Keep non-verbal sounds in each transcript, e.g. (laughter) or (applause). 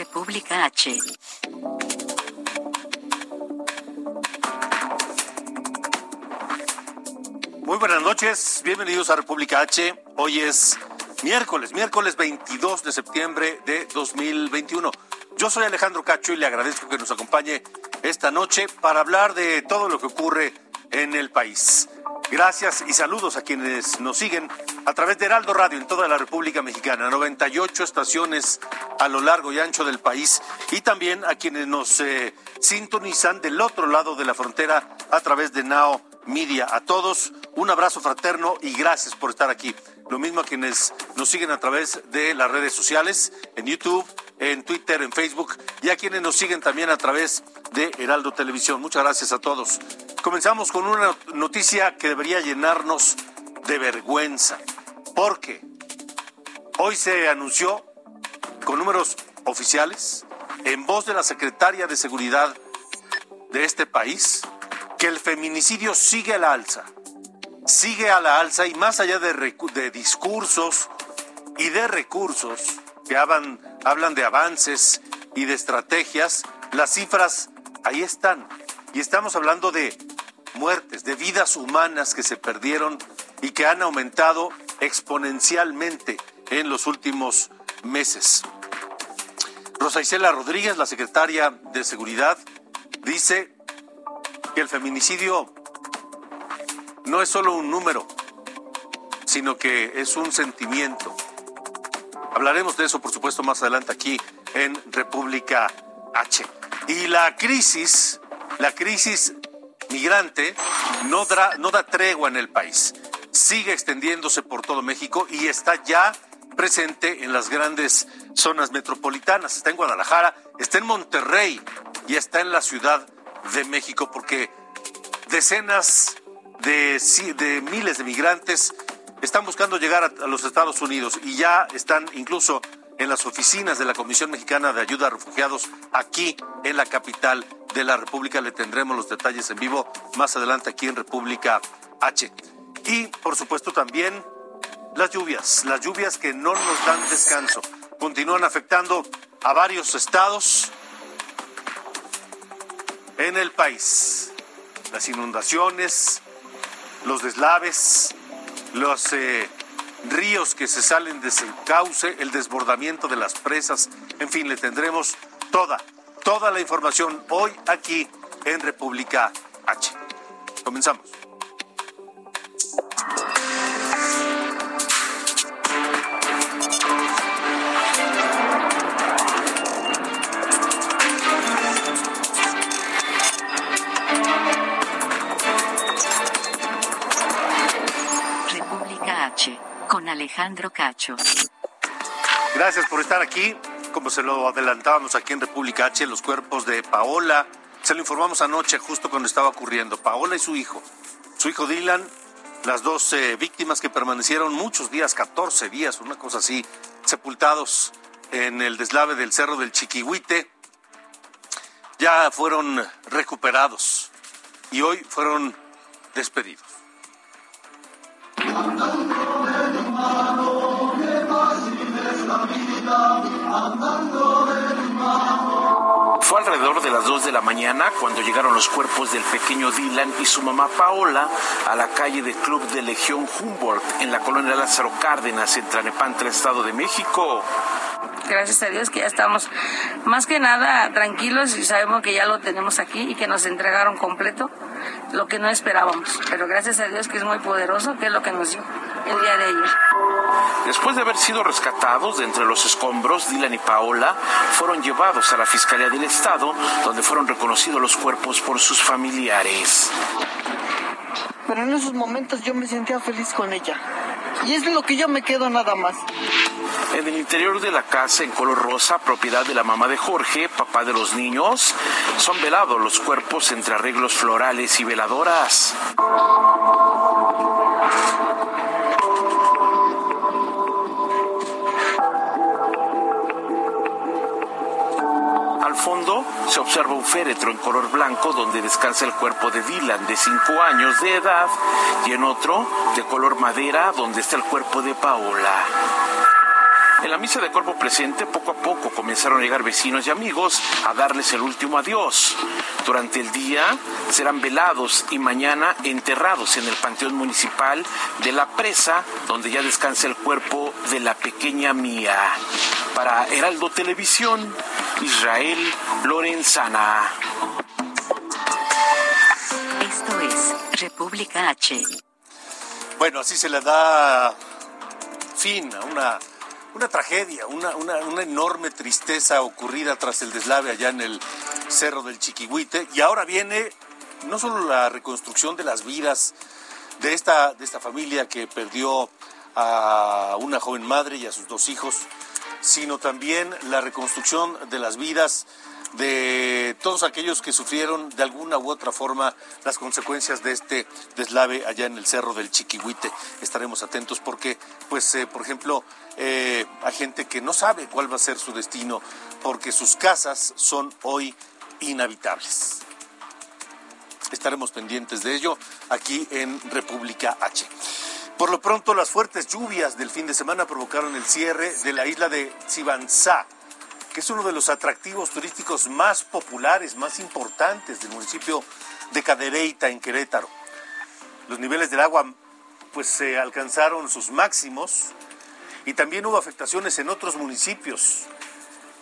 República H. Muy buenas noches, bienvenidos a República H. Hoy es miércoles, miércoles 22 de septiembre de 2021. Yo soy Alejandro Cacho y le agradezco que nos acompañe esta noche para hablar de todo lo que ocurre en el país. Gracias y saludos a quienes nos siguen a través de Heraldo Radio en toda la República Mexicana, 98 estaciones a lo largo y ancho del país y también a quienes nos eh, sintonizan del otro lado de la frontera a través de Nao Media. A todos un abrazo fraterno y gracias por estar aquí. Lo mismo a quienes nos siguen a través de las redes sociales, en YouTube, en Twitter, en Facebook y a quienes nos siguen también a través de Heraldo Televisión. Muchas gracias a todos. Comenzamos con una noticia que debería llenarnos de vergüenza, porque hoy se anunció con números oficiales, en voz de la secretaria de Seguridad de este país, que el feminicidio sigue a la alza. Sigue a la alza y más allá de, de discursos y de recursos que hablan de avances y de estrategias, las cifras ahí están. Y estamos hablando de muertes, de vidas humanas que se perdieron y que han aumentado exponencialmente en los últimos meses. Rosa Isela Rodríguez, la secretaria de Seguridad, dice que el feminicidio no es solo un número, sino que es un sentimiento. Hablaremos de eso, por supuesto, más adelante aquí en República H. Y la crisis, la crisis migrante, no da, no da tregua en el país. Sigue extendiéndose por todo México y está ya presente en las grandes zonas metropolitanas. Está en Guadalajara, está en Monterrey y está en la Ciudad de México porque decenas de, miles de migrantes están buscando llegar a los Estados Unidos y ya están incluso en las oficinas de la Comisión Mexicana de Ayuda a Refugiados aquí en la capital de la República. Le tendremos los detalles en vivo más adelante aquí en República H. Y por supuesto también las lluvias, las lluvias que no nos dan descanso, continúan afectando a varios estados en el país. Las inundaciones, los deslaves, los eh, ríos que se salen de su cauce, el desbordamiento de las presas, en fin, le tendremos toda, toda la información hoy aquí en República H. Comenzamos. Alejandro Cacho. Gracias por estar aquí. Como se lo adelantábamos aquí en República H, los cuerpos de Paola, se lo informamos anoche justo cuando estaba ocurriendo. Paola y su hijo, su hijo Dylan, las dos eh, víctimas que permanecieron muchos días, 14 días, una cosa así, sepultados en el deslave del Cerro del Chiquihuite, ya fueron recuperados y hoy fueron despedidos. Fue alrededor de las 2 de la mañana cuando llegaron los cuerpos del pequeño Dylan y su mamá Paola a la calle de Club de Legión Humboldt en la colonia Lázaro Cárdenas en Tlanepantla, Estado de México. gracias a Dios que ya estamos más que nada tranquilos y sabemos que ya lo tenemos aquí y que nos entregaron completo lo que no esperábamos. Pero gracias a Dios que es muy poderoso, que es lo que nos dio el día de ayer. Después de haber sido rescatados de entre los escombros, Dylan y Paola fueron llevados a la Fiscalía del Estado, donde fueron reconocidos los cuerpos por sus familiares. Pero en esos momentos yo me sentía feliz con ella. Y es lo que yo me quedo nada más. En el interior de la casa en color rosa, propiedad de la mamá de Jorge, papá de los niños, son velados los cuerpos entre arreglos florales y veladoras. Al fondo se observa un féretro en color blanco donde descansa el cuerpo de Dylan de 5 años de edad y en otro de color madera donde está el cuerpo de Paola. En la misa de cuerpo presente, poco a poco comenzaron a llegar vecinos y amigos a darles el último adiós. Durante el día serán velados y mañana enterrados en el Panteón Municipal de la Presa, donde ya descansa el cuerpo de la pequeña Mía. Para Heraldo Televisión, Israel Lorenzana. Esto es República H. Bueno, así se le da fin a una una tragedia, una, una, enorme tristeza ocurrida tras el deslave allá en el Cerro del Chiquihuite. Y ahora viene no solo la reconstrucción de las vidas de esta, de esta familia que perdió a una joven madre y a sus dos hijos, sino también la reconstrucción de las vidas de todos aquellos que sufrieron de alguna u otra forma las consecuencias de este deslave allá en el cerro del Chiquihuite. Estaremos atentos porque, pues, eh, por ejemplo, eh, hay gente que no sabe cuál va a ser su destino porque sus casas son hoy inhabitables. Estaremos pendientes de ello aquí en República H. Por lo pronto, las fuertes lluvias del fin de semana provocaron el cierre de la isla de Sibanzá que es uno de los atractivos turísticos más populares, más importantes del municipio de Cadereyta, en Querétaro. Los niveles del agua pues se alcanzaron sus máximos y también hubo afectaciones en otros municipios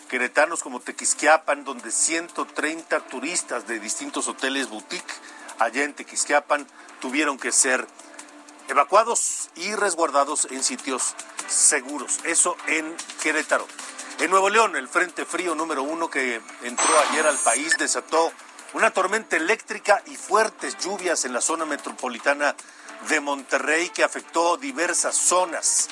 queretanos como Tequisquiapan, donde 130 turistas de distintos hoteles boutique allá en Tequisquiapan tuvieron que ser evacuados y resguardados en sitios seguros. Eso en Querétaro. En Nuevo León, el Frente Frío número uno que entró ayer al país desató una tormenta eléctrica y fuertes lluvias en la zona metropolitana de Monterrey que afectó diversas zonas.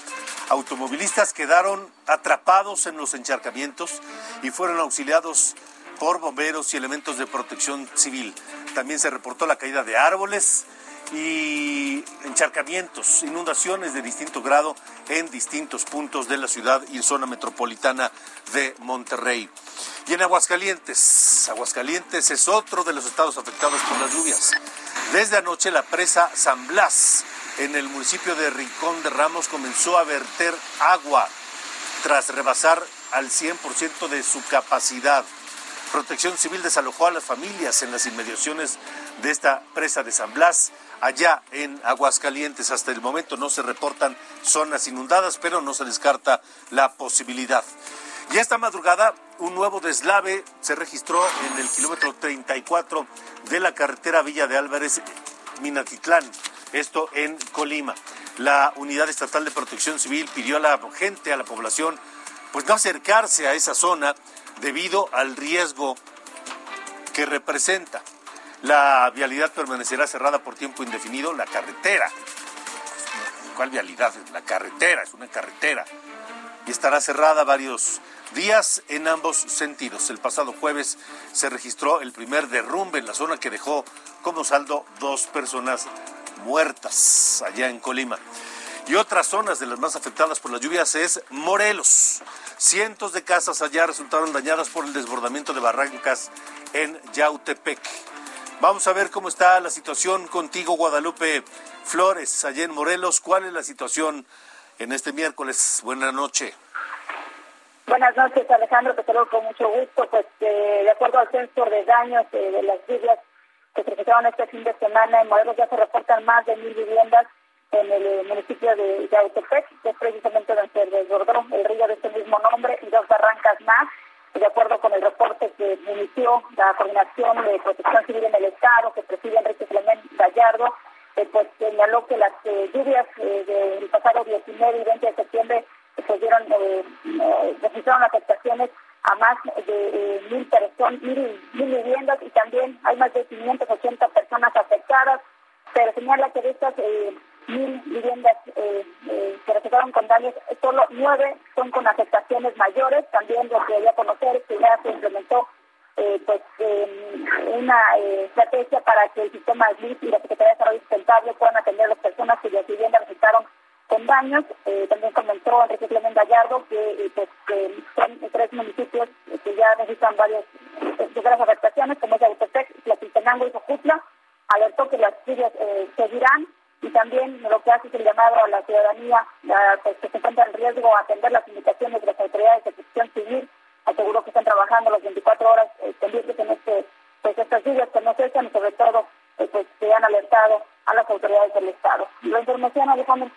Automovilistas quedaron atrapados en los encharcamientos y fueron auxiliados por bomberos y elementos de protección civil. También se reportó la caída de árboles y encharcamientos, inundaciones de distinto grado en distintos puntos de la ciudad y zona metropolitana de Monterrey. Y en Aguascalientes, Aguascalientes es otro de los estados afectados por las lluvias. Desde anoche la presa San Blas en el municipio de Rincón de Ramos comenzó a verter agua tras rebasar al 100% de su capacidad. Protección Civil desalojó a las familias en las inmediaciones de esta presa de San Blas allá en Aguascalientes. Hasta el momento no se reportan zonas inundadas, pero no se descarta la posibilidad. Y esta madrugada un nuevo deslave se registró en el kilómetro 34 de la carretera Villa de Álvarez, Minatitlán, esto en Colima. La Unidad Estatal de Protección Civil pidió a la gente, a la población, pues no acercarse a esa zona debido al riesgo que representa. La vialidad permanecerá cerrada por tiempo indefinido, la carretera. ¿Cuál vialidad? La carretera, es una carretera. Y estará cerrada varios días en ambos sentidos. El pasado jueves se registró el primer derrumbe en la zona que dejó como saldo dos personas muertas allá en Colima. Y otras zonas de las más afectadas por las lluvias es Morelos. Cientos de casas allá resultaron dañadas por el desbordamiento de barrancas en Yautepec. Vamos a ver cómo está la situación contigo, Guadalupe Flores, allá en Morelos. ¿Cuál es la situación en este miércoles? Buenas noches. Buenas noches, Alejandro. Te saludo con mucho gusto. Pues eh, de acuerdo al censo de daños eh, de las lluvias que se registraron este fin de semana en Morelos, ya se reportan más de mil viviendas en el municipio de Yautepec, que es precisamente donde se desbordó el río de ese mismo nombre y dos barrancas más. De acuerdo con el reporte que inició la Coordinación de Protección Civil en el Estado, que preside Enrique Clemente Gallardo, eh, pues señaló que las eh, lluvias eh, del pasado 19 y 20 de septiembre pues dieron, registraron afectaciones a más de mil personas, mil, viviendas y también hay más de 580 personas afectadas, pero señala que de estas mil viviendas que resultaron con daños, solo nueve son con afectaciones mayores. También lo que quería conocer es que ya se implementó eh, pues una estrategia para que el sistema SLIP y la Secretaría de Desarrollo Sustentable puedan atender a las personas cuyas viviendas resultaron con daños. también comentó Enrique Clemente Gallardo que pues, son tres municipios que ya necesitan varias, varias afectaciones, como es Autepec, Tlaquiltenango y Jojutla. Alertó que las lluvias seguirán y también lo que hace es el llamado a la ciudadanía pues, que se encuentra en riesgo a atender las indicaciones de las autoridades de protección civil. Aseguró que están trabajando las 24 horas eh, pendientes en este, pues, estas lluvias que no cesan y sobre todo eh, pues, se han alertado a las autoridades del Estado. La información, Alejandro.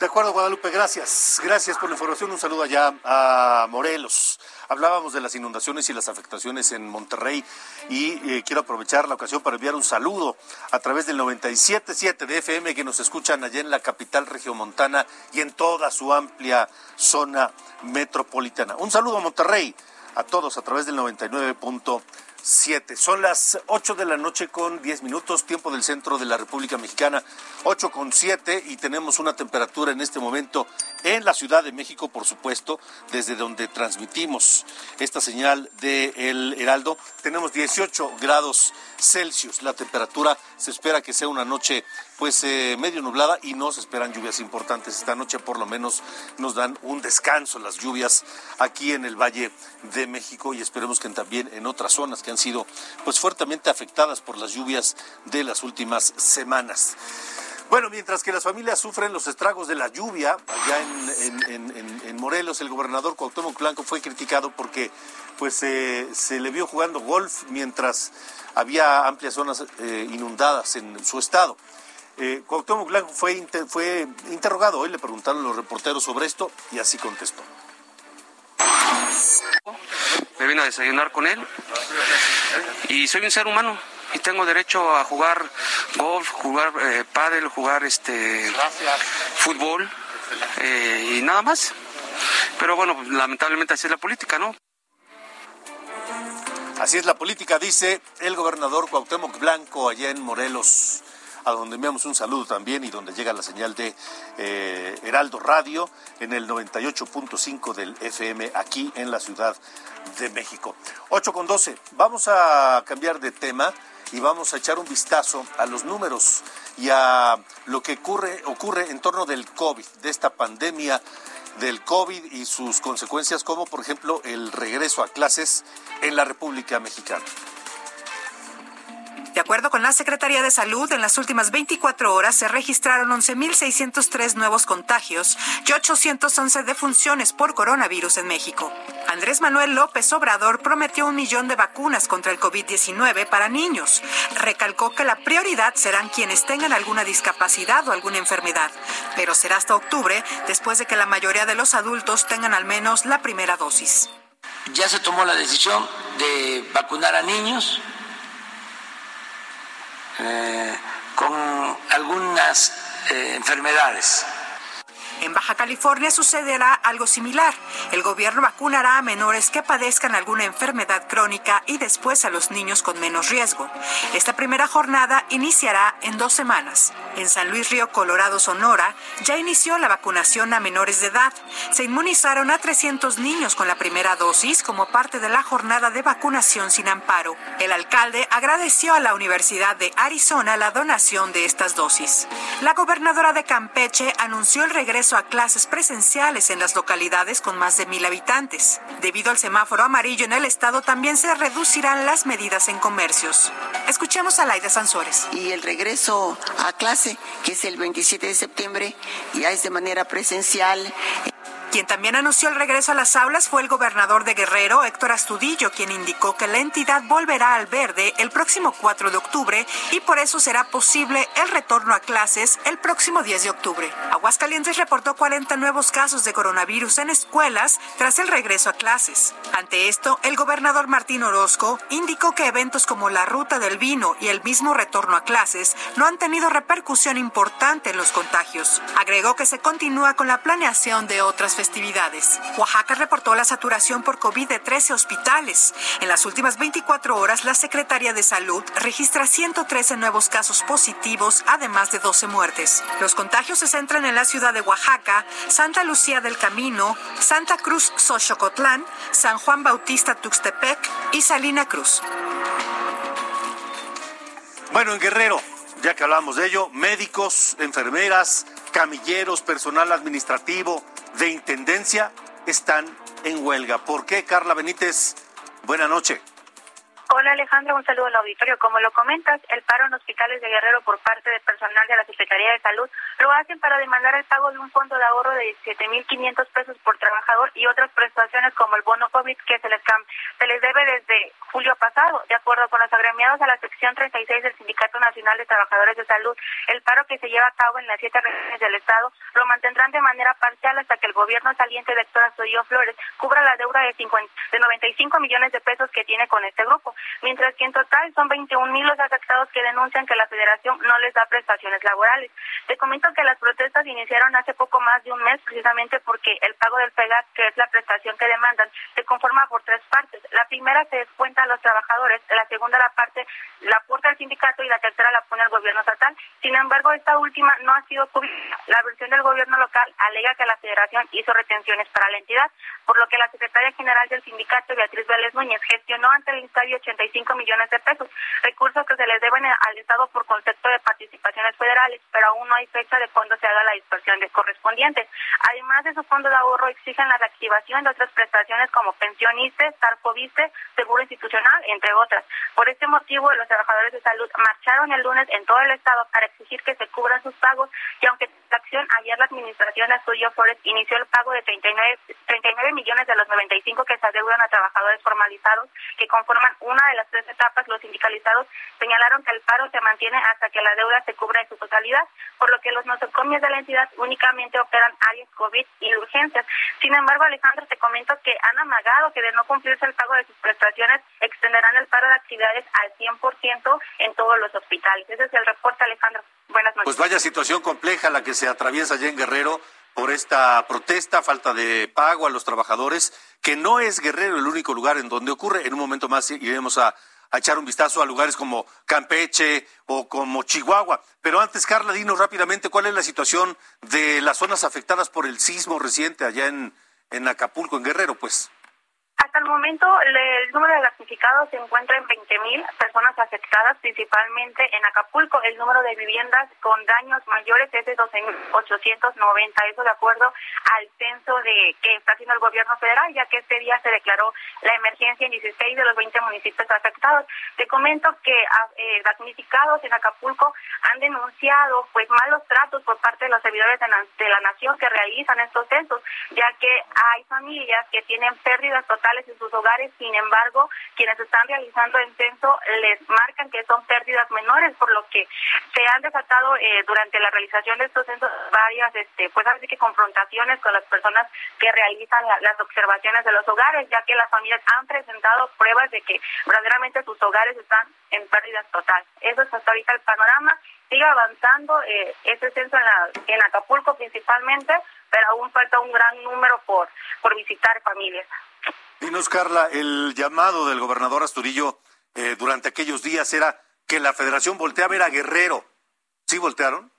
De acuerdo, Guadalupe, gracias. Gracias por la información. Un saludo allá a Morelos. Hablábamos de las inundaciones y las afectaciones en Monterrey y eh, quiero aprovechar la ocasión para enviar un saludo a través del 97.7 de FM que nos escuchan allá en la capital regiomontana y en toda su amplia zona metropolitana. Un saludo a Monterrey, a todos a través del 99.7. Son las 8 de la noche con 10 minutos, tiempo del centro de la República Mexicana, 8 con 7 y tenemos una temperatura en este momento en la Ciudad de México, por supuesto, desde donde transmitimos esta señal de El Heraldo. Tenemos 18 grados Celsius. La temperatura se espera que sea una noche pues eh, medio nublada y no se esperan lluvias importantes. Esta noche por lo menos nos dan un descanso las lluvias aquí en el Valle de México y esperemos que también en otras zonas que han sido pues fuertemente afectadas por las lluvias de las últimas semanas. Bueno, mientras que las familias sufren los estragos de la lluvia, allá en, Morelos, el gobernador Cuauhtémoc Blanco fue criticado porque pues se le vio jugando golf mientras había amplias zonas eh, inundadas en su estado. Eh, Cuauhtémoc Blanco fue, fue interrogado, hoy le preguntaron los reporteros sobre esto y así contestó. Me vino a desayunar con él y soy un ser humano y tengo derecho a jugar golf, jugar eh, pádel, jugar este fútbol eh, y nada más. Pero bueno, lamentablemente así es la política, ¿no? Así es la política, dice el gobernador Cuauhtémoc Blanco allá en Morelos a donde enviamos un saludo también y donde llega la señal de eh, Heraldo Radio en el 98.5 del FM aquí en la Ciudad de México. 8 con 12. Vamos a cambiar de tema y vamos a echar un vistazo a los números y a lo que ocurre, ocurre en torno del COVID, de esta pandemia del COVID y sus consecuencias, como por ejemplo el regreso a clases en la República Mexicana. De acuerdo con la Secretaría de Salud, en las últimas 24 horas se registraron 11.603 nuevos contagios y 811 defunciones por coronavirus en México. Andrés Manuel López Obrador prometió un millón de vacunas contra el COVID-19 para niños. Recalcó que la prioridad serán quienes tengan alguna discapacidad o alguna enfermedad, pero será hasta octubre después de que la mayoría de los adultos tengan al menos la primera dosis. Ya se tomó la decisión de vacunar a niños eh, con algunas eh, enfermedades en Baja California sucederá algo similar. El gobierno vacunará a menores que padezcan alguna enfermedad crónica y después a los niños con menos riesgo. Esta primera jornada iniciará en dos semanas. En San Luis Río Colorado, Sonora, ya inició la vacunación a menores de edad. Se inmunizaron a 300 niños con la primera dosis como parte de la jornada de vacunación sin amparo. El alcalde agradeció a la Universidad de Arizona la donación de estas dosis. La gobernadora de Campeche anunció el regreso a clases presenciales en las localidades con más de mil habitantes. Debido al semáforo amarillo en el estado, también se reducirán las medidas en comercios. Escuchemos a Laida Sansores. Y el regreso a clase, que es el 27 de septiembre, ya es de manera presencial. Quien también anunció el regreso a las aulas fue el gobernador de Guerrero, Héctor Astudillo, quien indicó que la entidad volverá al verde el próximo 4 de octubre y por eso será posible el retorno a clases el próximo 10 de octubre. Aguascalientes reportó 40 nuevos casos de coronavirus en escuelas tras el regreso a clases. Ante esto, el gobernador Martín Orozco indicó que eventos como la ruta del vino y el mismo retorno a clases no han tenido repercusión importante en los contagios. Agregó que se continúa con la planeación de otras festividades. Oaxaca reportó la saturación por COVID de 13 hospitales. En las últimas 24 horas, la Secretaría de Salud registra 113 nuevos casos positivos, además de 12 muertes. Los contagios se centran en la ciudad de Oaxaca, Santa Lucía del Camino, Santa Cruz Xochocotlán, San Juan Bautista Tuxtepec y Salina Cruz. Bueno, en Guerrero, ya que hablamos de ello, médicos, enfermeras, camilleros, personal administrativo de intendencia están en huelga. ¿Por qué, Carla Benítez? Buena noche. Hola Alejandro, un saludo al auditorio. Como lo comentas, el paro en hospitales de Guerrero por parte del personal de la Secretaría de Salud lo hacen para demandar el pago de un fondo de ahorro de 17.500 pesos por trabajador y otras prestaciones como el bono COVID que se les, se les debe desde julio pasado. De acuerdo con los agremiados a la sección 36 del Sindicato Nacional de Trabajadores de Salud, el paro que se lleva a cabo en las siete regiones del Estado lo mantendrán de manera parcial hasta que el gobierno saliente de Héctor Astudillo Flores cubra la deuda de, 50, de 95 millones de pesos que tiene con este grupo mientras que en total son 21 mil los afectados que denuncian que la federación no les da prestaciones laborales. Te comento que las protestas iniciaron hace poco más de un mes precisamente porque el pago del PEGAT, que es la prestación que demandan, se conforma por tres partes. La primera se descuenta a los trabajadores, la segunda la parte la aporta el sindicato y la tercera la pone el gobierno estatal. Sin embargo, esta última no ha sido cubierta. La versión del gobierno local alega que la federación hizo retenciones para la entidad, por lo que la secretaria general del sindicato, Beatriz Vélez Núñez, gestionó ante el Estadio 85 millones de pesos, recursos que se les deben al Estado por concepto de participaciones federales, pero aún no hay fecha de cuándo se haga la dispersión de correspondientes. Además de su fondo de ahorro, exigen la reactivación de otras prestaciones como pensión ISTE, Tarcoviste, seguro institucional, entre otras. Por este motivo, los trabajadores de salud marcharon el lunes en todo el Estado para exigir que se cubran sus pagos y aunque la acción ayer la administración de Estudio Forest inició el pago de 39, 39 millones de los 95 que se adeudan a trabajadores formalizados que conforman una de las tres etapas, los sindicalizados señalaron que el paro se mantiene hasta que la deuda se cubra en su totalidad, por lo que los nosocomios de la entidad únicamente operan áreas COVID y urgencias. Sin embargo, Alejandro, te comento que han amagado que de no cumplirse el pago de sus prestaciones, extenderán el paro de actividades al 100% en todos los hospitales. Ese es el reporte, Alejandro. Buenas noches. Pues vaya situación compleja la que se atraviesa allá en Guerrero por esta protesta, falta de pago a los trabajadores, que no es Guerrero el único lugar en donde ocurre. En un momento más iremos a, echar un vistazo a lugares como Campeche o como Chihuahua. Pero antes, Carla, dinos rápidamente cuál es la situación de las zonas afectadas por el sismo reciente allá en Acapulco, en Guerrero, pues. Hasta el momento, el número de damnificados se encuentra en 20.000 personas afectadas, principalmente en Acapulco. El número de viviendas con daños mayores es de 12.890, eso de acuerdo al censo de que está haciendo el gobierno federal, ya que este día se declaró la emergencia en 16 de los 20 municipios afectados. Te comento que ah, eh, en Acapulco han denunciado pues malos tratos por parte de los servidores de la nación que realizan estos censos, ya que hay familias que tienen pérdidas totales en sus hogares, sin embargo, quienes están realizando el censo les marcan que son pérdidas menores, por lo que se han desatado eh, durante la realización de estos censos varias, este, pues así que confrontaciones con las personas que realizan las observaciones de los hogares, ya que las familias han presentado pruebas de que verdaderamente sus hogares están en pérdidas total. Eso es hasta ahorita el panorama. Sigue avanzando eh, este censo en, la, en Acapulco principalmente, pero aún falta un gran número por visitar familias. Dinos, Carla, el llamado del gobernador Asturillo eh, durante aquellos días era que la federación voltea a ver a Guerrero. ¿Sí voltearon?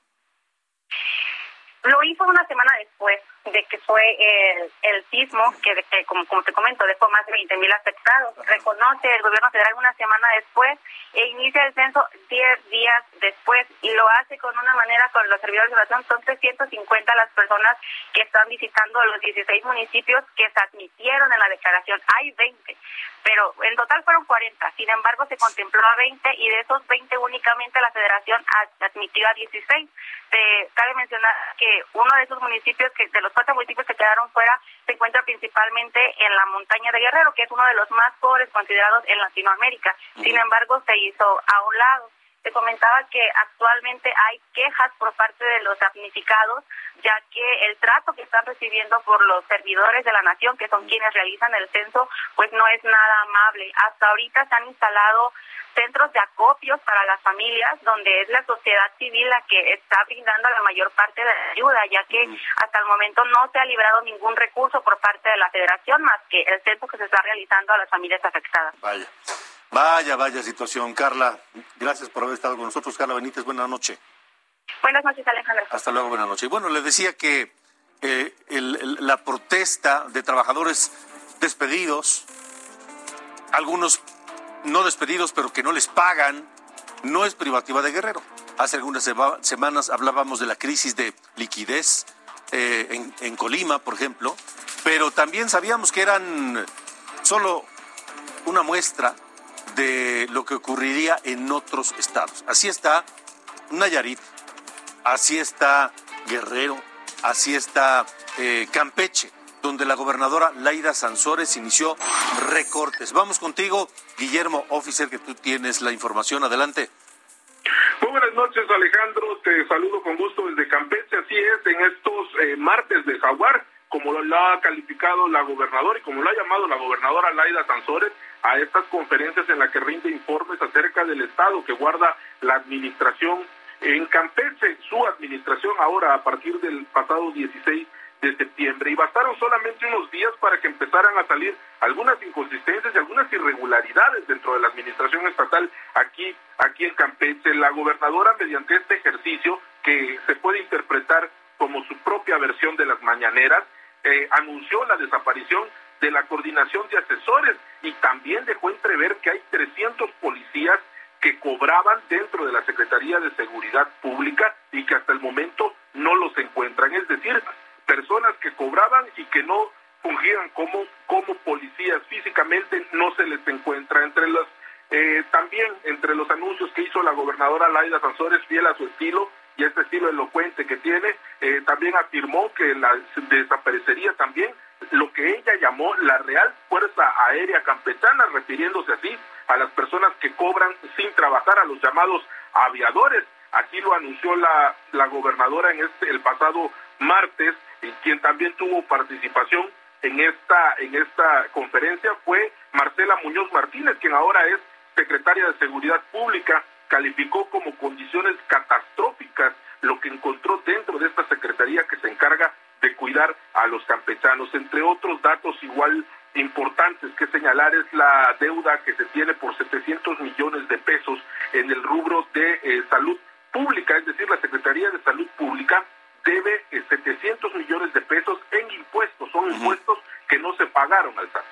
Lo hizo una semana después de que fue el, el sismo, que, como, como, te comento, dejó más de 20 mil afectados. Reconoce el gobierno federal una semana después e inicia el censo 10 días después y lo hace con una manera con los servidores de oración. Son 350 las personas que están visitando los 16 municipios que se admitieron en la declaración. Hay 20, pero en total fueron 40. Sin embargo, se contempló a 20 y de esos 20 únicamente la federación admitió a 16. Se, cabe mencionar que uno de esos municipios, que de los cuatro municipios que quedaron fuera, se encuentra principalmente en la montaña de Guerrero, que es uno de los más pobres considerados en Latinoamérica. Sin embargo, se hizo a un lado. Se comentaba que actualmente hay quejas por parte de los damnificados, ya que el trato que están recibiendo por los servidores de la nación, que son quienes realizan el censo, pues no es nada amable. Hasta ahorita se han instalado centros de acopios para las familias, donde es la sociedad civil la que está brindando la mayor parte de la ayuda, ya que hasta el momento no se ha librado ningún recurso por parte de la federación, más que el censo que se está realizando a las familias afectadas. Vaya. Vaya, vaya situación. Carla, gracias por haber estado con nosotros. Carla Benítez, buenas noches. Buenas noches, Alejandro. Hasta luego, buenas noches. Bueno, le decía que eh, la protesta de trabajadores despedidos, algunos no despedidos, pero que no les pagan, no es privativa de Guerrero. Hace algunas semanas hablábamos de la crisis de liquidez eh, en, en Colima, por ejemplo, pero también sabíamos que eran solo una muestra de lo que ocurriría en otros estados. Así está Nayarit, así está Guerrero, así está eh, Campeche, donde la gobernadora Laida Sansores inició recortes. Vamos contigo, Guillermo Officer, que tú tienes la información. Adelante. Muy buenas noches, Alejandro. Te saludo con gusto desde Campeche. Así es, en estos eh, martes de Jaguar, como lo ha calificado la gobernadora y como lo ha llamado la gobernadora Laida Sansores, a estas conferencias en las que rinde informes acerca del estado que guarda la administración en Campeche, su administración ahora a partir del pasado 16 de septiembre. Y bastaron solamente unos días para que empezaran a salir algunas inconsistencias y algunas irregularidades dentro de la administración estatal aquí aquí en Campeche. La gobernadora mediante este ejercicio que se puede interpretar como su propia versión de las mañaneras eh, anunció la desaparición de la coordinación de asesores y también dejó entrever que hay 300 policías que cobraban dentro de la Secretaría de Seguridad Pública y que hasta el momento no los encuentran. Es decir, personas que cobraban y que no fungían como, como policías físicamente no se les encuentra. Entre los, eh, también entre los anuncios que hizo la gobernadora Laida Sansores, fiel a su estilo, y este estilo elocuente que tiene, eh, también afirmó que la desaparecería también lo que ella llamó la Real Fuerza Aérea Campechana, refiriéndose así a las personas que cobran sin trabajar, a los llamados aviadores. Aquí lo anunció la, la gobernadora en este, el pasado martes, y quien también tuvo participación en esta, en esta conferencia fue Marcela Muñoz Martínez, quien ahora es secretaria de Seguridad Pública, calificó como condiciones catastróficas lo que encontró dentro de esta secretaría que se encarga de cuidar a los campechanos. Entre otros datos igual importantes que señalar es la deuda que se tiene por 700 millones de pesos en el rubro de eh, salud pública, es decir, la Secretaría de Salud Pública debe 700 eh, millones de pesos en impuestos, son impuestos que no se pagaron al SAT.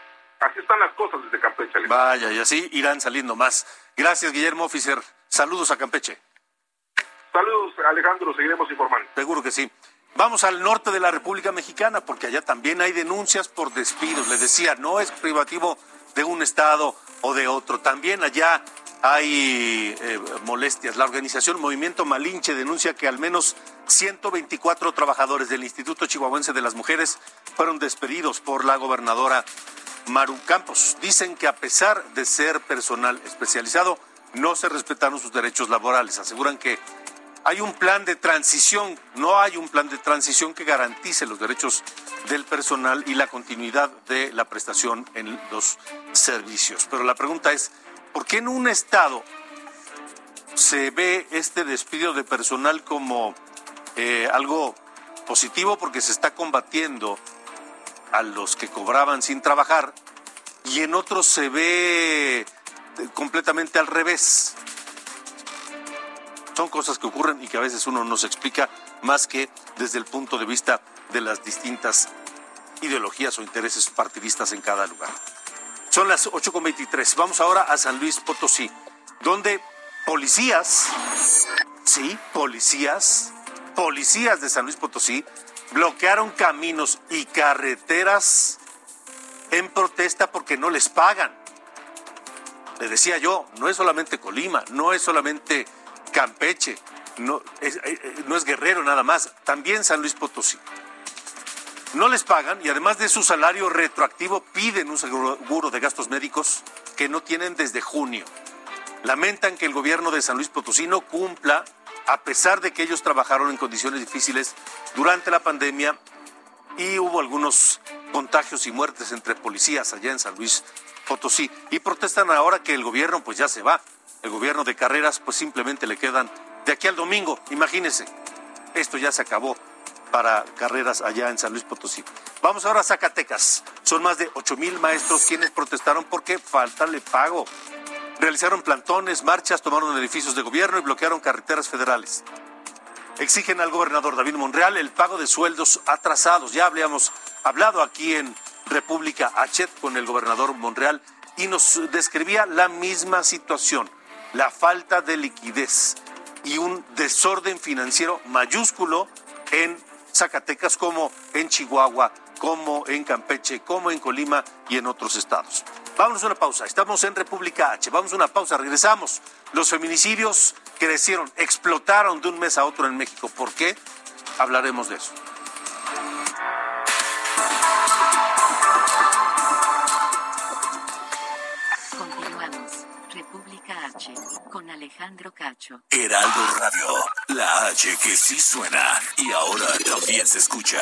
Así están las cosas desde Campeche. Vaya, y así irán saliendo más. Gracias, Guillermo Officer. Saludos a Campeche. Saludos, Alejandro, seguiremos informando. Seguro que sí. Vamos al norte de la República Mexicana, porque allá también hay denuncias por despidos. Les decía, no es privativo de un estado o de otro. También allá hay eh, molestias. La organización Movimiento Malinche denuncia que al menos 124 trabajadores del Instituto Chihuahuense de las Mujeres fueron despedidos por la gobernadora Maru Campos. Dicen que a pesar de ser personal especializado, no se respetaron sus derechos laborales. Aseguran que hay un plan de transición, no hay un plan de transición que garantice los derechos del personal y la continuidad de la prestación en los servicios. Pero la pregunta es, ¿por qué en un estado se ve este despido de personal como eh, algo positivo porque se está combatiendo a los que cobraban sin trabajar y en otros se ve eh, completamente al revés? Son cosas que ocurren y que a veces uno no se explica más que desde el punto de vista de las distintas ideologías o intereses partidistas en cada lugar. Son las 8.23. Vamos ahora a San Luis Potosí, donde policías, sí, policías, policías de San Luis Potosí bloquearon caminos y carreteras en protesta porque no les pagan. Le decía yo, no es solamente Colima, no es solamente Campeche, no es, eh, eh, no es Guerrero nada más, también San Luis Potosí. No les pagan y además de su salario retroactivo piden un seguro de gastos médicos que no tienen desde junio. Lamentan que el gobierno de San Luis Potosí no cumpla a pesar de que ellos trabajaron en condiciones difíciles durante la pandemia y hubo algunos contagios y muertes entre policías allá en San Luis Potosí y protestan ahora que el gobierno pues ya se va. El gobierno de carreras pues simplemente le quedan de aquí al domingo, imagínense. Esto ya se acabó para carreras allá en San Luis Potosí. Vamos ahora a Zacatecas. Son más de 8 mil maestros quienes protestaron porque falta le pago. Realizaron plantones, marchas, tomaron edificios de gobierno y bloquearon carreteras federales. Exigen al gobernador David Monreal el pago de sueldos atrasados. Ya habíamos hablado aquí en República H con el gobernador Monreal y nos describía la misma situación, la falta de liquidez y un desorden financiero mayúsculo en Zacatecas como en Chihuahua, como en Campeche, como en Colima y en otros estados. Vámonos a una pausa. Estamos en República H. Vamos a una pausa. Regresamos. Los feminicidios crecieron, explotaron de un mes a otro en México. ¿Por qué? Hablaremos de eso. Alejandro Cacho. Heraldo Radio, la H que sí suena y ahora también se escucha.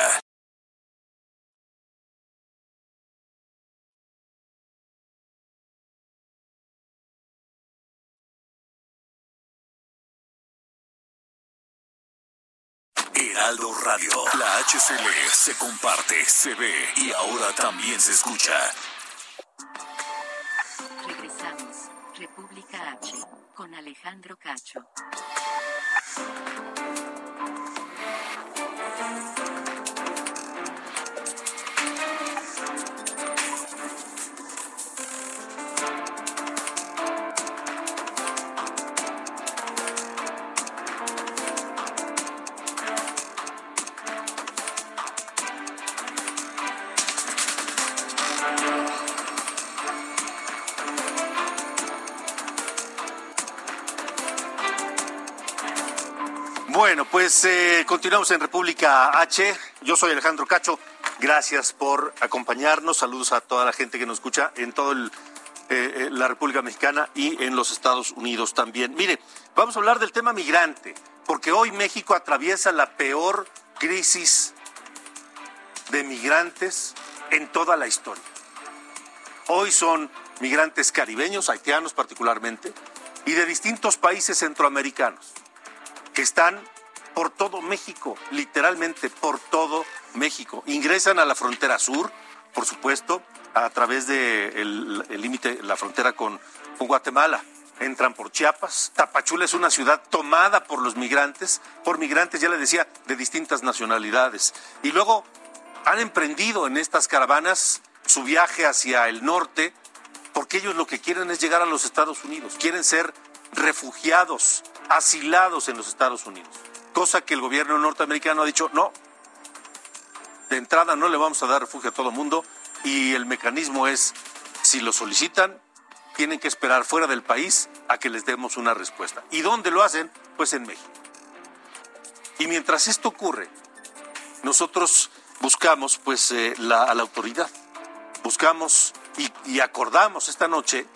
Heraldo Radio, la HCL se comparte, se ve y ahora también se escucha. República H con Alejandro Cacho. Pues eh, continuamos en República H. Yo soy Alejandro Cacho. Gracias por acompañarnos. Saludos a toda la gente que nos escucha en toda eh, la República Mexicana y en los Estados Unidos también. Mire, vamos a hablar del tema migrante, porque hoy México atraviesa la peor crisis de migrantes en toda la historia. Hoy son migrantes caribeños, haitianos particularmente, y de distintos países centroamericanos que están por todo México, literalmente por todo México. Ingresan a la frontera sur, por supuesto, a través del de límite, la frontera con, con Guatemala. Entran por Chiapas. Tapachula es una ciudad tomada por los migrantes, por migrantes, ya le decía, de distintas nacionalidades. Y luego han emprendido en estas caravanas su viaje hacia el norte, porque ellos lo que quieren es llegar a los Estados Unidos, quieren ser refugiados, asilados en los Estados Unidos. Cosa que el gobierno norteamericano ha dicho, no, de entrada no le vamos a dar refugio a todo el mundo y el mecanismo es, si lo solicitan, tienen que esperar fuera del país a que les demos una respuesta. ¿Y dónde lo hacen? Pues en México. Y mientras esto ocurre, nosotros buscamos pues eh, a la autoridad, buscamos y, y acordamos esta noche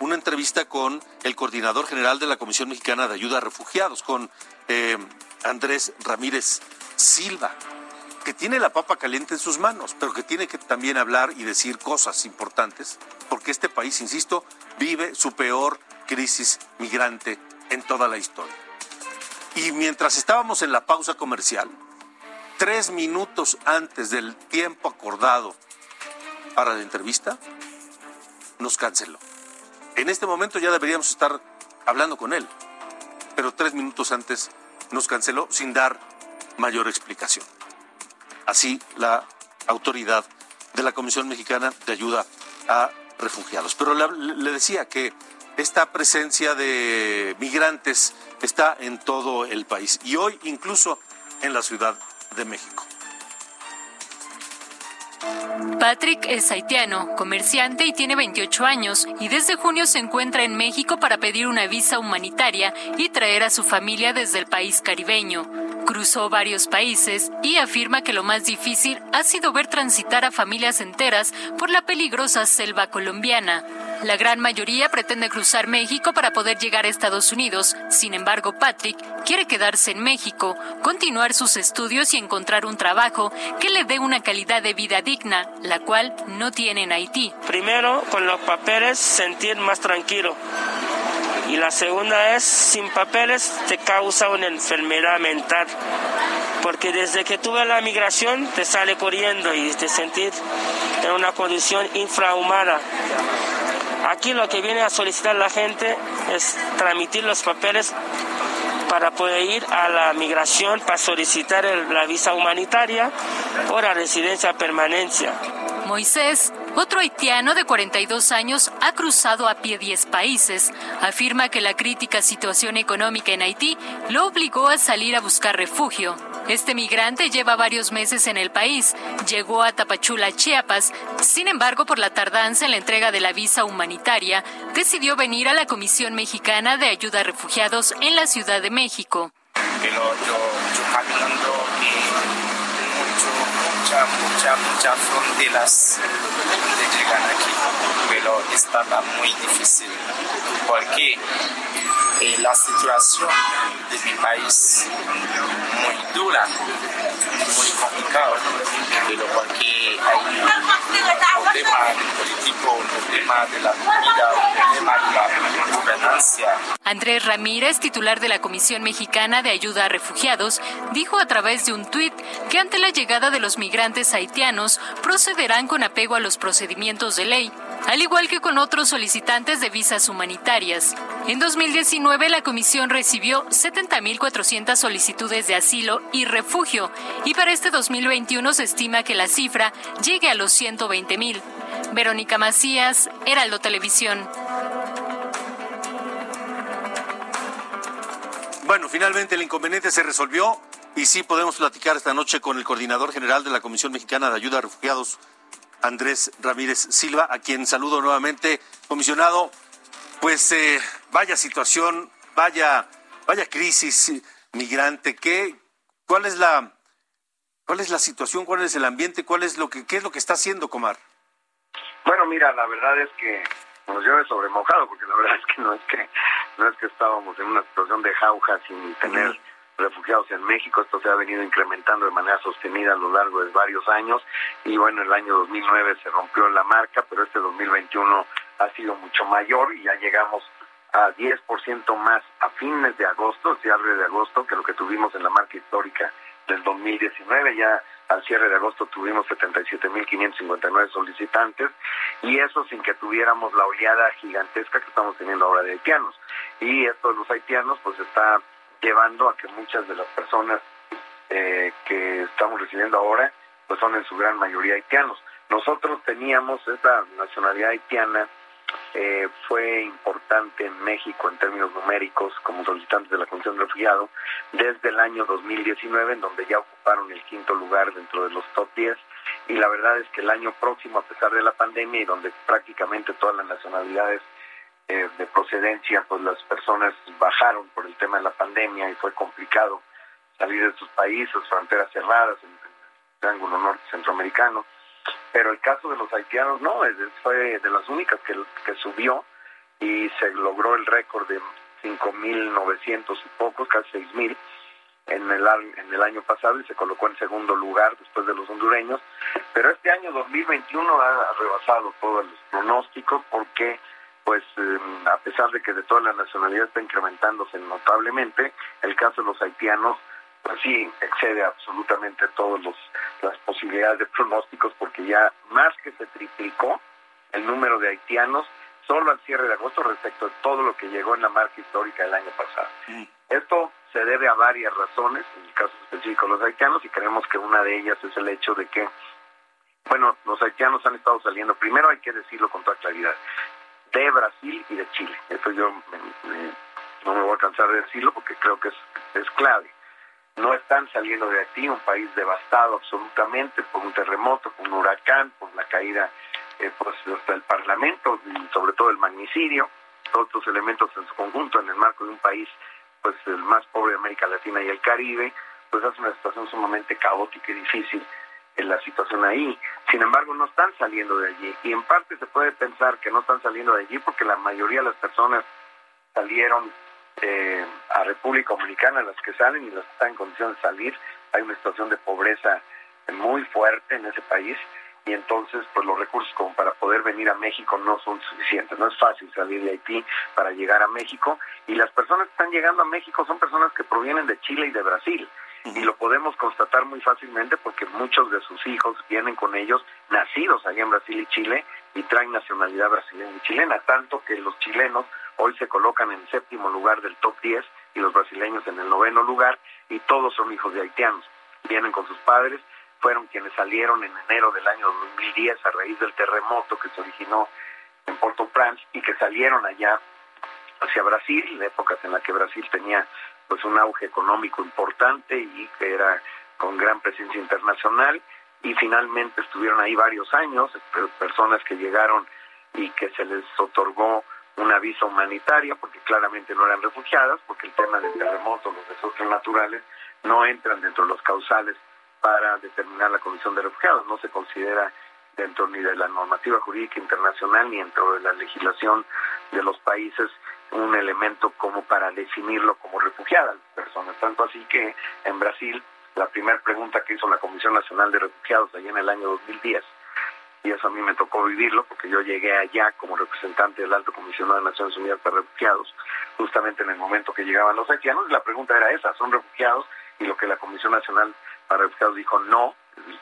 una entrevista con el coordinador general de la Comisión Mexicana de Ayuda a Refugiados, con eh, Andrés Ramírez Silva, que tiene la papa caliente en sus manos, pero que tiene que también hablar y decir cosas importantes, porque este país, insisto, vive su peor crisis migrante en toda la historia. Y mientras estábamos en la pausa comercial, tres minutos antes del tiempo acordado para la entrevista, nos canceló. En este momento ya deberíamos estar hablando con él, pero tres minutos antes nos canceló sin dar mayor explicación. Así la autoridad de la Comisión Mexicana de Ayuda a Refugiados. Pero le, decía que esta presencia de migrantes está en todo el país y hoy incluso en la Ciudad de México. Patrick es haitiano, comerciante y tiene 28 años y desde junio se encuentra en México para pedir una visa humanitaria y traer a su familia desde el país caribeño. Cruzó varios países y afirma que lo más difícil ha sido ver transitar a familias enteras por la peligrosa selva colombiana. La gran mayoría pretende cruzar México para poder llegar a Estados Unidos. Sin embargo, Patrick quiere quedarse en México, continuar sus estudios y encontrar un trabajo que le dé una calidad de vida digna, la cual no tiene en Haití. Primero, con los papeles, sentir más tranquilo. Y la segunda es, sin papeles te causa una enfermedad mental. Porque desde que tuve la migración te sale corriendo y te sentir en una condición infrahumana. Aquí lo que viene a solicitar la gente es transmitir los papeles para poder ir a la migración para solicitar la visa humanitaria o la residencia permanencia. Moisés, otro haitiano de 42 años, ha cruzado a pie 10 países. Afirma que la crítica situación económica en Haití lo obligó a salir a buscar refugio. Este migrante lleva varios meses en el país. Llegó a Tapachula, Chiapas. Sin embargo, por la tardanza en la entrega de la visa humanitaria, decidió venir a la Comisión Mexicana de Ayuda a Refugiados en la Ciudad de México. Pero yo, yo caminando y mucho, muchas, muchas fronteras de llegar aquí, pero estaba muy difícil porque la situación de mi país muy dura, muy complicada, pero porque hay un problema político, un problema de la problema de la. Andrés Ramírez, titular de la Comisión Mexicana de Ayuda a Refugiados, dijo a través de un tuit que ante la llegada de los migrantes haitianos procederán con apego a los procedimientos de ley al igual que con otros solicitantes de visas humanitarias. En 2019, la Comisión recibió 70.400 solicitudes de asilo y refugio, y para este 2021 se estima que la cifra llegue a los 120.000. Verónica Macías, Heraldo Televisión. Bueno, finalmente el inconveniente se resolvió y sí podemos platicar esta noche con el coordinador general de la Comisión Mexicana de Ayuda a Refugiados, Andrés Ramírez Silva, a quien saludo nuevamente, comisionado. Pues eh, vaya situación, vaya, vaya crisis migrante. ¿Qué, cuál es la, cuál es la situación, cuál es el ambiente, cuál es lo que, qué es lo que está haciendo Comar? Bueno, mira, la verdad es que nos lleva sobremojado, porque la (laughs) verdad es que no es que no es que estábamos en una situación de jauja sin tener refugiados en México. Esto se ha venido incrementando de manera sostenida a lo largo de varios años y bueno, el año 2009 se rompió la marca, pero este 2021 ha sido mucho mayor y ya llegamos a 10% más a fines de agosto, cierre de agosto, que lo que tuvimos en la marca histórica del 2019. Ya al cierre de agosto tuvimos 77.559 solicitantes y eso sin que tuviéramos la oleada gigantesca que estamos teniendo ahora de haitianos. Y esto de los haitianos pues está llevando a que muchas de las personas eh, que estamos recibiendo ahora pues son en su gran mayoría haitianos. Nosotros teníamos esta nacionalidad haitiana, eh, fue importante en México en términos numéricos como solicitantes de la Comisión de Refugiado desde el año 2019, en donde ya ocuparon el quinto lugar dentro de los top 10. Y la verdad es que el año próximo, a pesar de la pandemia y donde prácticamente todas las nacionalidades eh, de procedencia, pues las personas bajaron por el tema de la pandemia y fue complicado salir de sus países, fronteras cerradas en, el Triángulo Norte Centroamericano. Pero el caso de los haitianos no, fue de las únicas que, subió y se logró el récord de 5.900 y pocos, casi 6.000 en el, en el año pasado y se colocó en segundo lugar después de los hondureños. Pero este año 2021 ha rebasado todos los pronósticos porque pues em, a pesar de que de toda la nacionalidad está incrementándose notablemente, el caso de los haitianos, pues sí, excede absolutamente todas las posibilidades de pronósticos, porque ya más que se triplicó el número de haitianos solo al cierre de agosto respecto a todo lo que llegó en la marca histórica del año pasado. Mm. Esto se debe a varias razones, en el caso específico de los haitianos, y creemos que una de ellas es el hecho de que, bueno, los haitianos han estado saliendo, primero hay que decirlo con toda claridad, de Brasil y de Chile. Eso yo no me voy a cansar de decirlo porque creo que es, es clave. No están saliendo de aquí, un país devastado absolutamente por un terremoto, por un huracán, por la caída eh, pues, hasta el Parlamento y sobre todo el magnicidio, todos estos elementos en su conjunto en el marco de un país pues el más pobre de América Latina y el Caribe, pues hace una situación sumamente caótica y difícil en la situación ahí. Sin embargo, no están saliendo de allí. Y en parte se puede pensar que no están saliendo de allí porque la mayoría de las personas salieron eh, a República Dominicana, las que salen y las que están en condición de salir. Hay una situación de pobreza muy fuerte en ese país y entonces pues los recursos como para poder venir a México no son suficientes. No es fácil salir de Haití para llegar a México y las personas que están llegando a México son personas que provienen de Chile y de Brasil. Y lo podemos constatar muy fácilmente porque muchos de sus hijos vienen con ellos nacidos allá en Brasil y Chile y traen nacionalidad brasileña y chilena, tanto que los chilenos hoy se colocan en séptimo lugar del top 10 y los brasileños en el noveno lugar y todos son hijos de haitianos. Vienen con sus padres, fueron quienes salieron en enero del año 2010 a raíz del terremoto que se originó en Porto Prince y que salieron allá hacia Brasil, épocas en las que Brasil tenía pues un auge económico importante y que era con gran presencia internacional y finalmente estuvieron ahí varios años, personas que llegaron y que se les otorgó una visa humanitaria porque claramente no eran refugiadas, porque el tema del terremoto, los desastres naturales no entran dentro de los causales para determinar la condición de refugiados, no se considera dentro ni de la normativa jurídica internacional ni dentro de la legislación de los países un elemento como para definirlo como refugiada las personas. Tanto así que en Brasil la primera pregunta que hizo la Comisión Nacional de Refugiados allá en el año 2010, y eso a mí me tocó vivirlo porque yo llegué allá como representante del Alto Comisionado de Naciones Unidas para Refugiados, justamente en el momento que llegaban los haitianos, y la pregunta era esa, ¿son refugiados? Y lo que la Comisión Nacional para Refugiados dijo, no,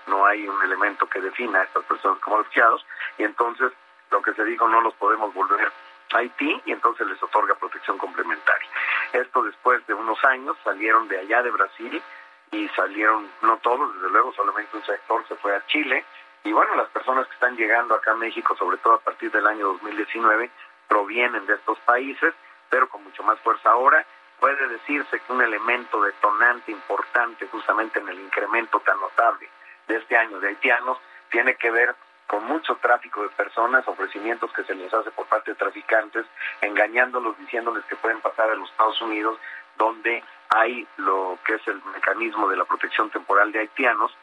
no hay un elemento que defina a estas personas como refugiados, y entonces lo que se dijo, no los podemos volver Haití y entonces les otorga protección complementaria. Esto después de unos años salieron de allá de Brasil y salieron, no todos, desde luego, solamente un sector se fue a Chile. Y bueno, las personas que están llegando acá a México, sobre todo a partir del año 2019, provienen de estos países, pero con mucho más fuerza ahora. Puede decirse que un elemento detonante importante justamente en el incremento tan notable de este año de haitianos tiene que ver con mucho tráfico de personas, ofrecimientos que se les hace por parte de traficantes, engañándolos, diciéndoles que pueden pasar a los Estados Unidos, donde hay lo que es el mecanismo de la protección temporal de haitianos,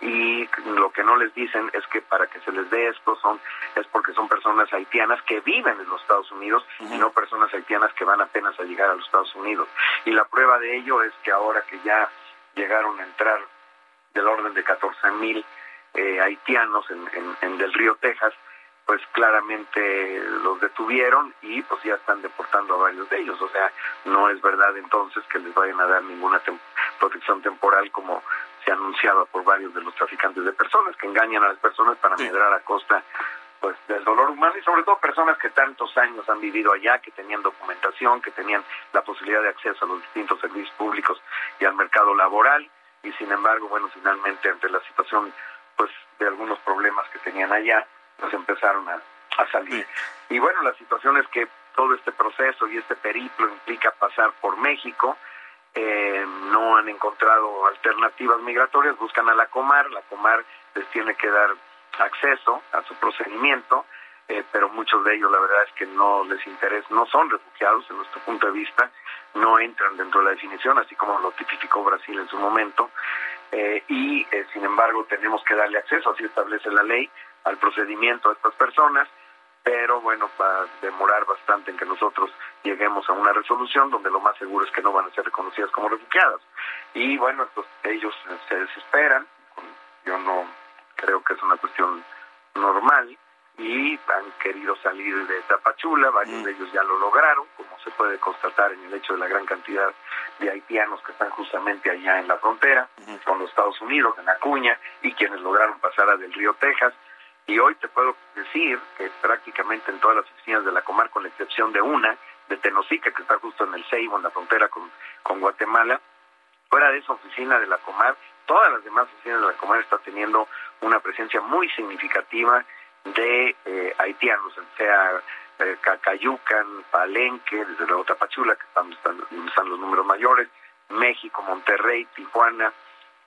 y lo que no les dicen es que para que se les dé esto son es porque son personas haitianas que viven en los Estados Unidos y no personas haitianas que van apenas a llegar a los Estados Unidos. Y la prueba de ello es que ahora que ya llegaron a entrar del orden de 14 mil eh, haitianos en, en, Del Río, Texas, pues claramente los detuvieron y pues ya están deportando a varios de ellos. O sea, no es verdad entonces que les vayan a dar ninguna protección temporal como se anunciaba por varios de los traficantes de personas que engañan a las personas para medrar a costa pues del dolor humano y sobre todo personas que tantos años han vivido allá, que tenían documentación, que tenían la posibilidad de acceso a los distintos servicios públicos y al mercado laboral. Y sin embargo, bueno, finalmente ante la situación pues de algunos problemas que tenían allá, pues empezaron a, salir. Y bueno, la situación es que todo este proceso y este periplo implica pasar por México, eh, no han encontrado alternativas migratorias, buscan a la Comar, la Comar les tiene que dar acceso a su procedimiento, eh, pero muchos de ellos la verdad es que no les interesa, no son refugiados en nuestro punto de vista, no entran dentro de la definición, así como lo tipificó Brasil en su momento, eh, y eh, sin embargo tenemos que darle acceso, así establece la ley, al procedimiento a estas personas, pero bueno, va a demorar bastante en que nosotros lleguemos a una resolución donde lo más seguro es que no van a ser reconocidas como refugiadas. Y bueno, pues, ellos se desesperan, yo no creo que es una cuestión normal, y han querido salir de Tapachula, varios mm. de ellos ya lo lograron, como se puede constatar en el hecho de la gran cantidad de haitianos que están justamente allá en la frontera con los Estados Unidos, en Acuña, y quienes lograron pasar a del río Texas. Y hoy te puedo decir que prácticamente en todas las oficinas de la Comar, con la excepción de una, de Tenosica, que está justo en el Ceibo, en la frontera con, con Guatemala, fuera de esa oficina de la Comar, todas las demás oficinas de la Comar están teniendo una presencia muy significativa de eh, haitianos, sea eh, Cacayucan, Palenque, desde luego Tapachula, que están, están, los números mayores, México, Monterrey, Tijuana,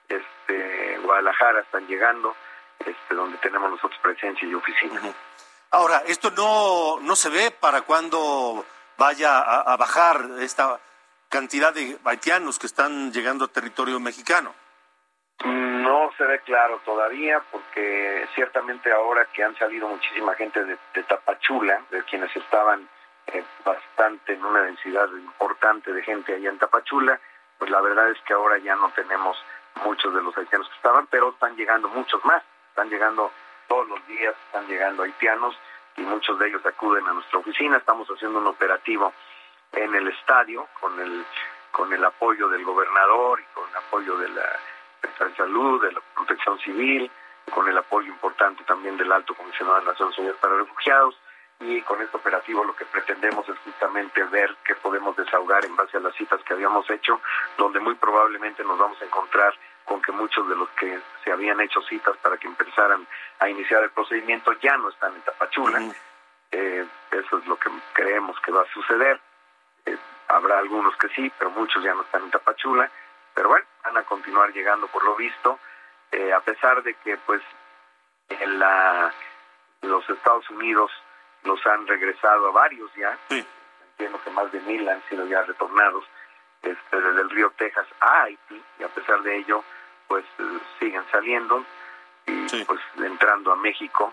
este, Guadalajara están llegando, este, donde tenemos nosotros presencia y oficina. Ahora, esto no, no se ve para cuando vaya a, bajar esta cantidad de haitianos que están llegando a territorio mexicano. No se ve claro todavía porque ciertamente ahora que han salido muchísima gente de, Tapachula, de quienes estaban eh, bastante en una densidad importante de gente allá en Tapachula, pues la verdad es que ahora ya no tenemos muchos de los haitianos que estaban, pero están llegando muchos más, están llegando todos los días, están llegando haitianos y muchos de ellos acuden a nuestra oficina. Estamos haciendo un operativo en el estadio con el con el apoyo del gobernador y con el apoyo de la de Salud, de la Protección Civil, con el apoyo importante también del Alto Comisionado de Naciones Unidas para Refugiados y con este operativo lo que pretendemos es justamente ver qué podemos desahogar en base a las citas que habíamos hecho, donde muy probablemente nos vamos a encontrar con que muchos de los que se habían hecho citas para que empezaran a iniciar el procedimiento ya no están en Tapachula. Eh, eso es lo que creemos que va a suceder. Eh, habrá algunos que sí, pero muchos ya no están en Tapachula. Pero bueno, van a continuar llegando por lo visto, eh, a pesar de que pues en la, los Estados Unidos los han regresado a varios ya. Entiendo que más de mil han sido ya retornados este, desde el río Texas a Haití y a pesar de ello pues eh, siguen saliendo y pues entrando a México.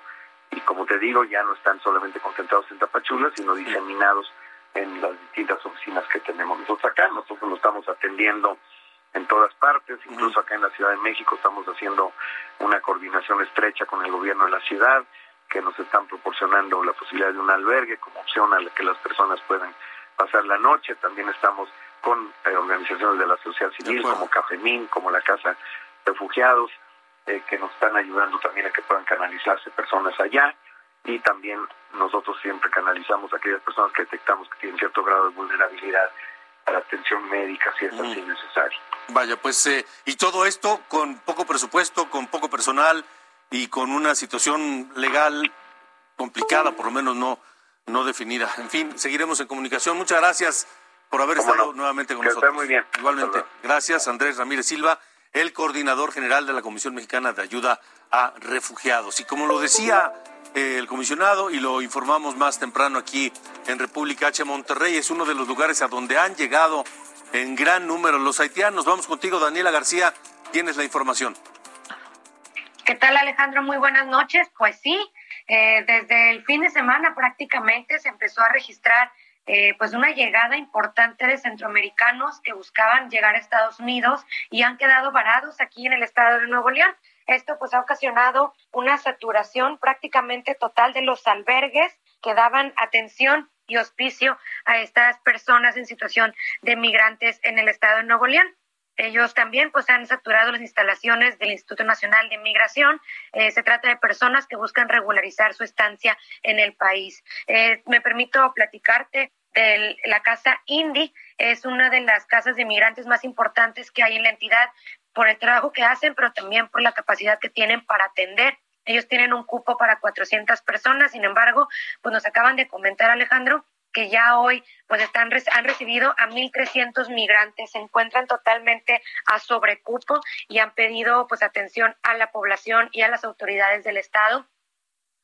Y como te digo ya no están solamente concentrados en Tapachula sino diseminados en las distintas oficinas que tenemos nosotros acá. Nosotros lo estamos atendiendo en todas partes incluso acá en la Ciudad de México estamos haciendo una coordinación estrecha con el gobierno de la ciudad que nos están proporcionando la posibilidad de un albergue como opción a la que las personas puedan pasar la noche. También estamos con eh, organizaciones de la sociedad civil como Cafemín, como la Casa Refugiados, eh, que nos están ayudando también a que puedan canalizarse personas allá y también nosotros siempre canalizamos a aquellas personas que detectamos que tienen cierto grado de vulnerabilidad para atención médica si es así necesario. Vaya, pues, eh, y todo esto con poco presupuesto, con poco personal y con una situación legal complicada, por lo menos no, no definida. En fin, seguiremos en comunicación. Muchas gracias por haber estado nuevamente con nosotros. muy bien. Igualmente. Gracias, Andrés Ramírez Silva, el coordinador general de la Comisión Mexicana de Ayuda a Refugiados. Y como lo decía eh, el comisionado y lo informamos más temprano aquí en República H. Monterrey, es uno de los lugares a donde han llegado en gran número los haitianos. Vamos contigo, Daniela García. Tienes la información. ¿Qué tal, Alejandro? Muy buenas noches. Pues sí, eh, desde el fin de semana prácticamente se empezó a registrar eh, pues una llegada importante de centroamericanos que buscaban llegar a Estados Unidos y han quedado varados aquí en el estado de Nuevo León. Esto pues ha ocasionado una saturación prácticamente total de los albergues que daban atención y hospicio a estas personas en situación de migrantes en el estado de Nuevo León. Ellos también pues han saturado las instalaciones del Instituto Nacional de Migración. Eh, se trata de personas que buscan regularizar su estancia en el país. Eh, me permito platicarte de la casa Indy. Es una de las casas de migrantes más importantes que hay en la entidad por el trabajo que hacen, pero también por la capacidad que tienen para atender. Ellos tienen un cupo para 400 personas, sin embargo, pues nos acaban de comentar, Alejandro, que ya hoy pues están han recibido a 1300 migrantes, se encuentran totalmente a sobrecupo y han pedido pues atención a la población y a las autoridades del estado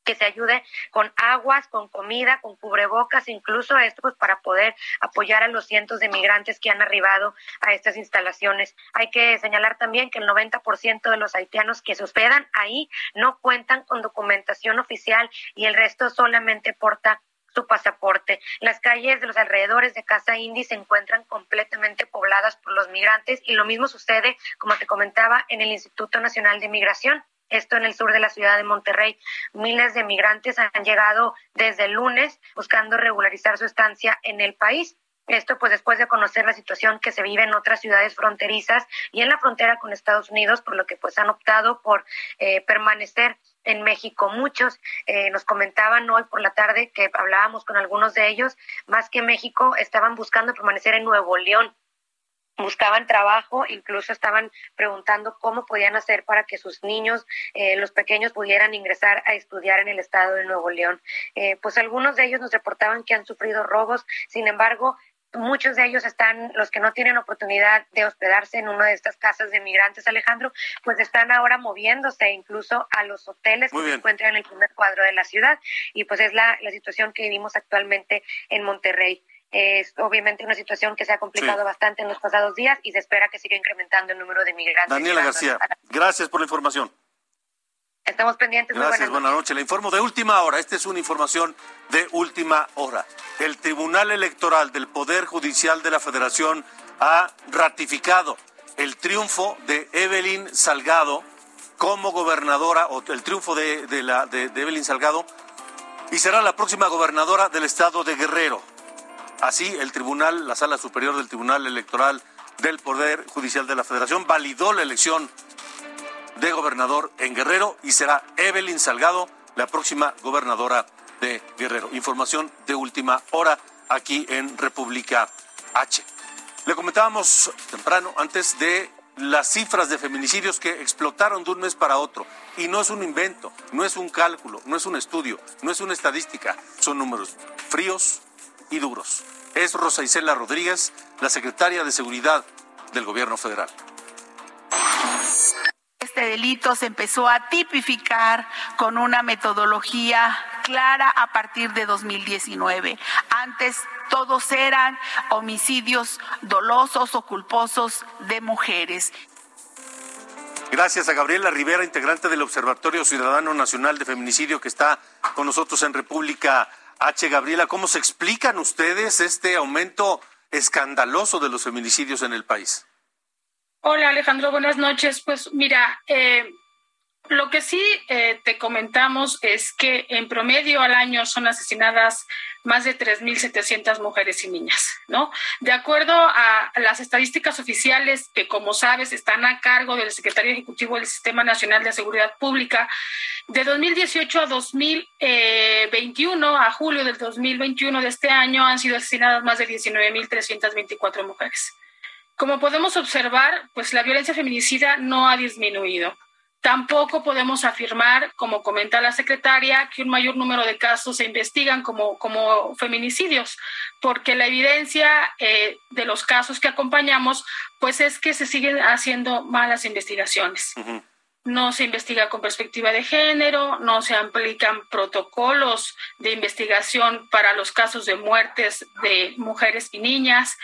que se ayude con aguas, con comida, con cubrebocas, incluso esto pues para poder apoyar a los cientos de migrantes que han arribado a estas instalaciones. Hay que señalar también que el 90% de los haitianos que se hospedan ahí no cuentan con documentación oficial y el resto solamente porta su pasaporte. Las calles de los alrededores de Casa Indy se encuentran completamente pobladas por los migrantes y lo mismo sucede, como te comentaba, en el Instituto Nacional de Migración. Esto en el sur de la ciudad de Monterrey. Miles de migrantes han llegado desde el lunes buscando regularizar su estancia en el país. Esto pues después de conocer la situación que se vive en otras ciudades fronterizas y en la frontera con Estados Unidos, por lo que pues han optado por eh, permanecer en México. Muchos eh, nos comentaban hoy por la tarde que hablábamos con algunos de ellos, más que México, estaban buscando permanecer en Nuevo León buscaban trabajo, incluso estaban preguntando cómo podían hacer para que sus niños, eh, los pequeños, pudieran ingresar a estudiar en el estado de Nuevo León. Eh, pues algunos de ellos nos reportaban que han sufrido robos, sin embargo, muchos de ellos están, los que no tienen oportunidad de hospedarse en una de estas casas de migrantes, Alejandro, pues están ahora moviéndose incluso a los hoteles que se encuentran en el primer cuadro de la ciudad. Y pues es la, la situación que vivimos actualmente en Monterrey. Es obviamente una situación que se ha complicado bastante en los pasados días y se espera que siga incrementando el número de migrantes. Daniela García, gracias por la información. Estamos pendientes. Gracias, buenas noches. Le informo de última hora. Esta es una información de última hora. El Tribunal Electoral del Poder Judicial de la Federación ha ratificado el triunfo de Evelyn Salgado como gobernadora, o el triunfo de, la, de Evelyn Salgado, y será la próxima gobernadora del estado de Guerrero. Así, el tribunal, la sala superior del Tribunal Electoral del Poder Judicial de la Federación validó la elección de gobernador en Guerrero y será Evelyn Salgado la próxima gobernadora de Guerrero. Información de última hora aquí en República H. Le comentábamos temprano antes de las cifras de feminicidios que explotaron de un mes para otro. Y no es un invento, no es un cálculo, no es un estudio, no es una estadística, son números fríos y duros. Es Rosa Isela Rodríguez, la secretaria de Seguridad del Gobierno Federal este delito se empezó a tipificar con una metodología clara a partir de 2019. Antes todos eran homicidios dolosos o culposos de mujeres. Gracias a Gabriela Rivera, integrante del Observatorio Ciudadano Nacional de Feminicidio, que está con nosotros en República H. Gabriela, ¿cómo se explican ustedes este aumento escandaloso de los feminicidios en el país? Hola Alejandro, buenas noches. Pues mira, eh, lo que sí eh, te comentamos es que en promedio al año son asesinadas más de 3.700 mujeres y niñas, ¿no? De acuerdo a las estadísticas oficiales que, como sabes, están a cargo del Secretario Ejecutivo del Sistema Nacional de Seguridad Pública, de 2018 a 2021, a julio del 2021 de este año, han sido asesinadas más de 19.324 mujeres. Como podemos observar, pues la violencia feminicida no ha disminuido. Tampoco podemos afirmar, como comenta la secretaria, que un mayor número de casos se investigan como, como feminicidios, porque la evidencia eh, de los casos que acompañamos, pues es que se siguen haciendo malas investigaciones. No se investiga con perspectiva de género, no se aplican protocolos de investigación para los casos de muertes de mujeres y niñas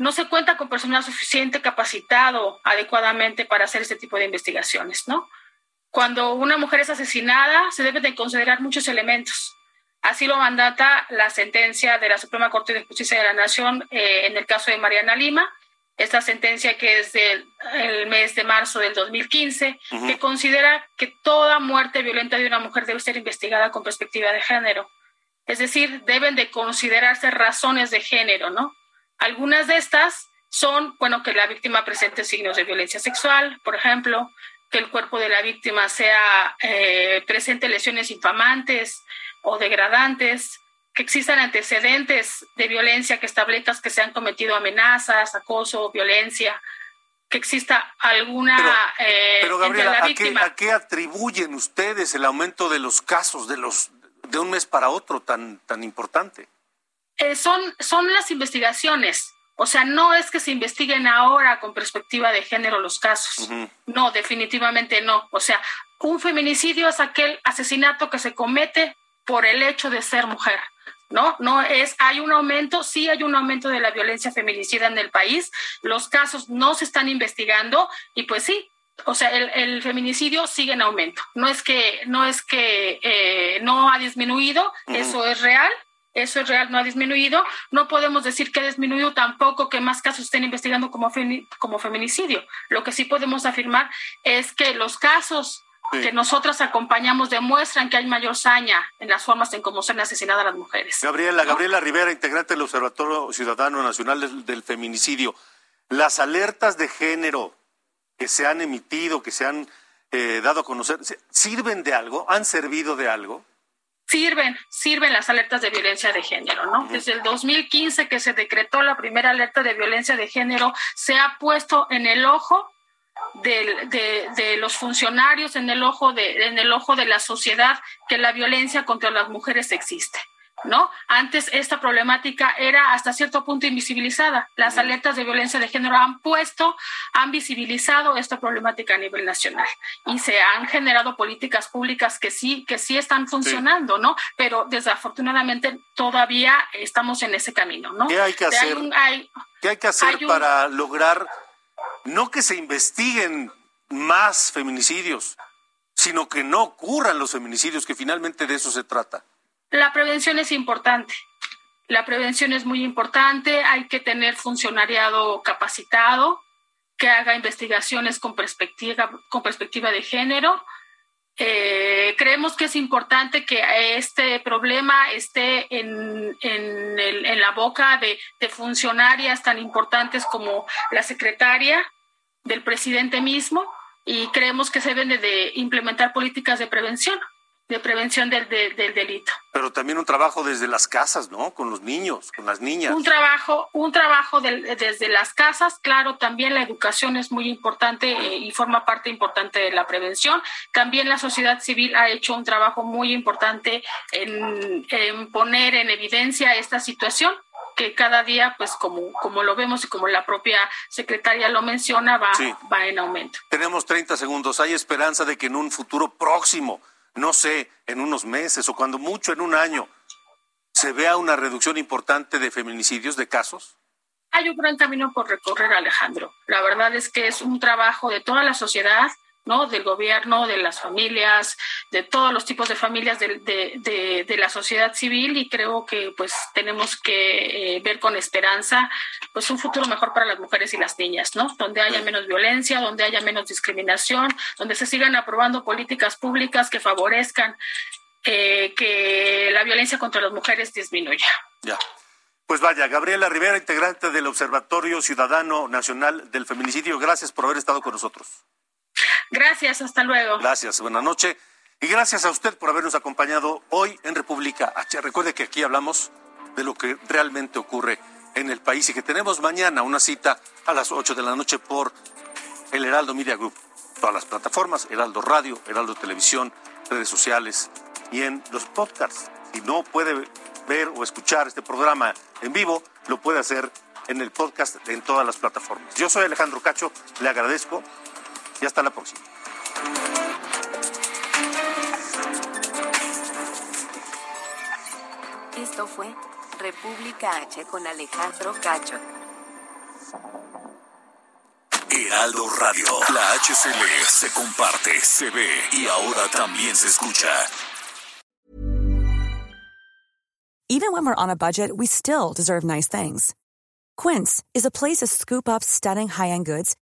no se cuenta con personal suficiente capacitado adecuadamente para hacer este tipo de investigaciones, ¿no? Cuando una mujer es asesinada, se deben de considerar muchos elementos. Así lo mandata la sentencia de la Suprema Corte de Justicia de la Nación eh, en el caso de Mariana Lima, esta sentencia que es del mes de marzo del 2015, que considera que toda muerte violenta de una mujer debe ser investigada con perspectiva de género. Es decir, deben de considerarse razones de género, ¿no? Algunas de estas son, bueno, que la víctima presente signos de violencia sexual, por ejemplo, que el cuerpo de la víctima sea eh, presente lesiones infamantes o degradantes, que existan antecedentes de violencia que establezcan que se han cometido amenazas, acoso, violencia, que exista alguna pero, eh, Gabriela, ¿a, qué, ¿a qué atribuyen ustedes el aumento de los casos de los de un mes para otro tan tan importante? Eh, son, son las investigaciones. O sea, no es que se investiguen ahora con perspectiva de género los casos. No, definitivamente no. O sea, un feminicidio es aquel asesinato que se comete por el hecho de ser mujer. ¿no? No es, hay un aumento, sí hay un aumento de la violencia feminicida en el país, los casos no se están investigando y pues sí, o sea, el, feminicidio sigue en aumento. No es que, no es que eh, no ha disminuido, eso es real, eso es real, no ha disminuido. No podemos decir que ha disminuido tampoco que más casos estén investigando como, como feminicidio. Lo que sí podemos afirmar es que los casos que nosotras acompañamos demuestran que hay mayor saña en las formas en cómo son asesinadas las mujeres. Gabriela, Gabriela Rivera, integrante del Observatorio Ciudadano Nacional del, Feminicidio. Las alertas de género que se han emitido, que se han eh, dado a conocer, ¿sirven de algo? ¿Han servido de algo? Sirven, sirven las alertas de violencia de género, ¿no? Desde el 2015 que se decretó la primera alerta de violencia de género, se ha puesto en el ojo de, de, de, los funcionarios, en el ojo de, en el ojo de la sociedad, que la violencia contra las mujeres existe. ¿No? Antes esta problemática era hasta cierto punto invisibilizada. Las alertas de violencia de género han puesto, han visibilizado esta problemática a nivel nacional y se han generado políticas públicas que sí, que sí están funcionando, sí. ¿no? Pero desafortunadamente todavía estamos en ese camino, ¿no? ¿Qué hay que hacer? Hay un, hay, ¿Qué hay que hacer hay un, para lograr no que se investiguen más feminicidios, sino que no ocurran los feminicidios, que finalmente de eso se trata? La prevención es importante. La prevención es muy importante. Hay que tener funcionariado capacitado que haga investigaciones con perspectiva, con perspectiva de género. Eh, creemos que es importante que este problema esté en, en, la boca de, funcionarias tan importantes como la secretaria del presidente mismo y creemos que se deben de, de implementar políticas de prevención de prevención del, del, del, delito. Pero también un trabajo desde las casas, ¿no? Con los niños, con las niñas. Un trabajo, un trabajo del, desde las casas, claro, también la educación es muy importante eh, y forma parte importante de la prevención. También la sociedad civil ha hecho un trabajo muy importante en, en poner en evidencia esta situación que cada día, pues como, como lo vemos y como la propia secretaria lo menciona, va, sí. va en aumento. Tenemos 30 segundos. ¿Hay esperanza de que en un futuro próximo no sé, en unos meses o cuando mucho en un año, se vea una reducción importante de feminicidios, de casos? Hay un gran camino por recorrer, Alejandro. La verdad es que es un trabajo de toda la sociedad, ¿no? Del gobierno, de las familias, de todos los tipos de familias de, de, de, de la sociedad civil y creo que pues tenemos que eh, ver con esperanza pues un futuro mejor para las mujeres y las niñas, ¿no? Donde haya menos violencia, donde haya menos discriminación, donde se sigan aprobando políticas públicas que favorezcan eh, que la violencia contra las mujeres disminuya. Ya. Pues vaya, Gabriela Rivera, integrante del Observatorio Ciudadano Nacional del Feminicidio, gracias por haber estado con nosotros. Gracias, hasta luego. Gracias, buenas noches. Y gracias a usted por habernos acompañado hoy en República H. Recuerde que aquí hablamos de lo que realmente ocurre en el país y que tenemos mañana una cita a las 8 de la noche por el Heraldo Media Group. Todas las plataformas, Heraldo Radio, Heraldo Televisión, redes sociales y en los podcasts. Si no puede ver o escuchar este programa en vivo, lo puede hacer en el podcast en todas las plataformas. Yo soy Alejandro Cacho, le agradezco y hasta la próxima. Esto fue República H con Alejandro Cacho. Heraldo Radio, la HCL se comparte, se ve y ahora también se escucha. Even when we're on a budget, we still deserve nice things. Quince is a place to scoop up stunning high-end goods